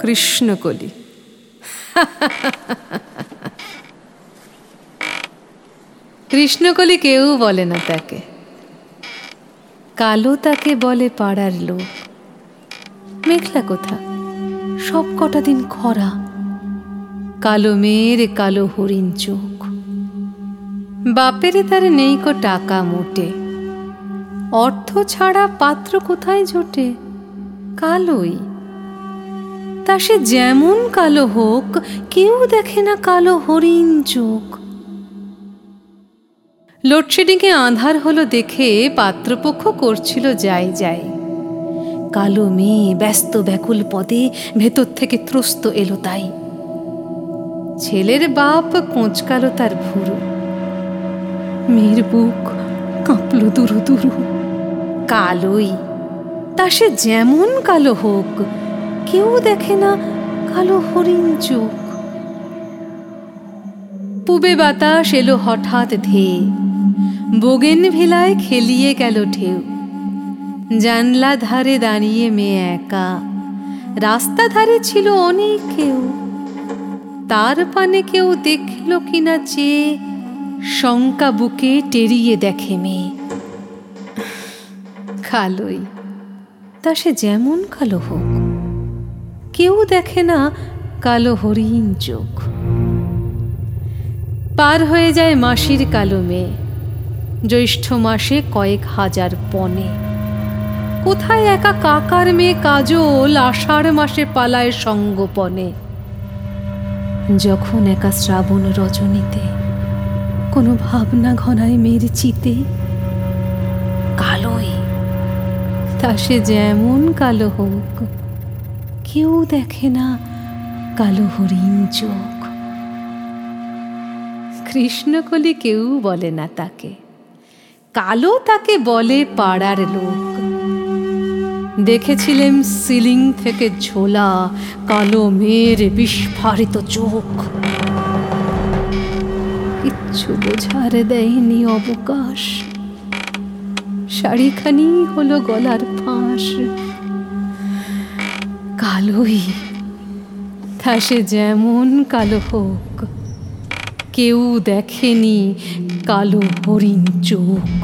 কৃষ্ণকলি। কৃষ্ণকলি কেউ বলে না তাকে। কালো তাকে বলে পাড়ার লোক। মেঘলা কোথা, সব কটা দিন খরা। কালো মেয়ের কালো হরিণ চোখ। বাপেরে তার নেই কো টাকা মোটে। অর্থ ছাড়া পাত্র কোথায় জোটে? কালোই তা সে যেমন কালো হোক, কেউ দেখে না কালো হরিণ চোখ। লোডশেডিংয়ে আধার হলো দেখে পাত্রপক্ষ করছিল যাই যাই। কালো মেয়ে ব্যস্ত ব্যাকুল পদে ভেতর থেকে ত্রস্ত এলো তাই। ছেলের বাপ কোঁচকালো তার ভুরু। মেয়ের বুক কাঁপল দুরু দুরু। কালোই, তা সে যেমন কালো হোক কেউ দেখে না কালো হরিণ চোখ। পুবে বাতাস এলো হঠাৎ ধেয়ে। বোগেন ভেলায় খেলিয়ে গেল ঢেউ। জানলা ধারে দাঁড়িয়ে মেয়ে একা। রাস্তা ধারে ছিল অনেক কেউ। তার পানে কেউ দেখল কিনা চেয়ে শঙ্কা বুকে টেরিয়ে দেখে মেয়ে। কালোই তা সে যেমন কালো হোক। কেউ দেখে না কালো হরিণ চোখ। পার হয়ে যায় মাসির কালো মেয়ে। জ্যৈষ্ঠ মাসে কয়েক হাজার পনে কোথায় একা কাকার মেয়ে কাজল আষাঢ় মাসে পালায় সঙ্গপনে? যখন একা শ্রাবণ রজনীতে কোনো ভাবনা ঘনায় মেয়ের চিতে, কালোই, তা সে যেমন কালো হোক কেউ দেখে না কালো হরিণ চোখ। কৃষ্ণকলি কেউ বলে না তাকে। কালো তাকে বলে পাড়ার লোক। দেখেছিলেন সিলিং থেকে ঝোলা কালো মেয়ের বিস্ফারিত চোখ। কিচ্ছু বোঝার দেয়নি অবকাশ। শাড়িখানি হলো গলার ফাঁস। কালোই তা সে যেমন কালো হোক কেউ দেখেনি কালো হরিণ চোখ।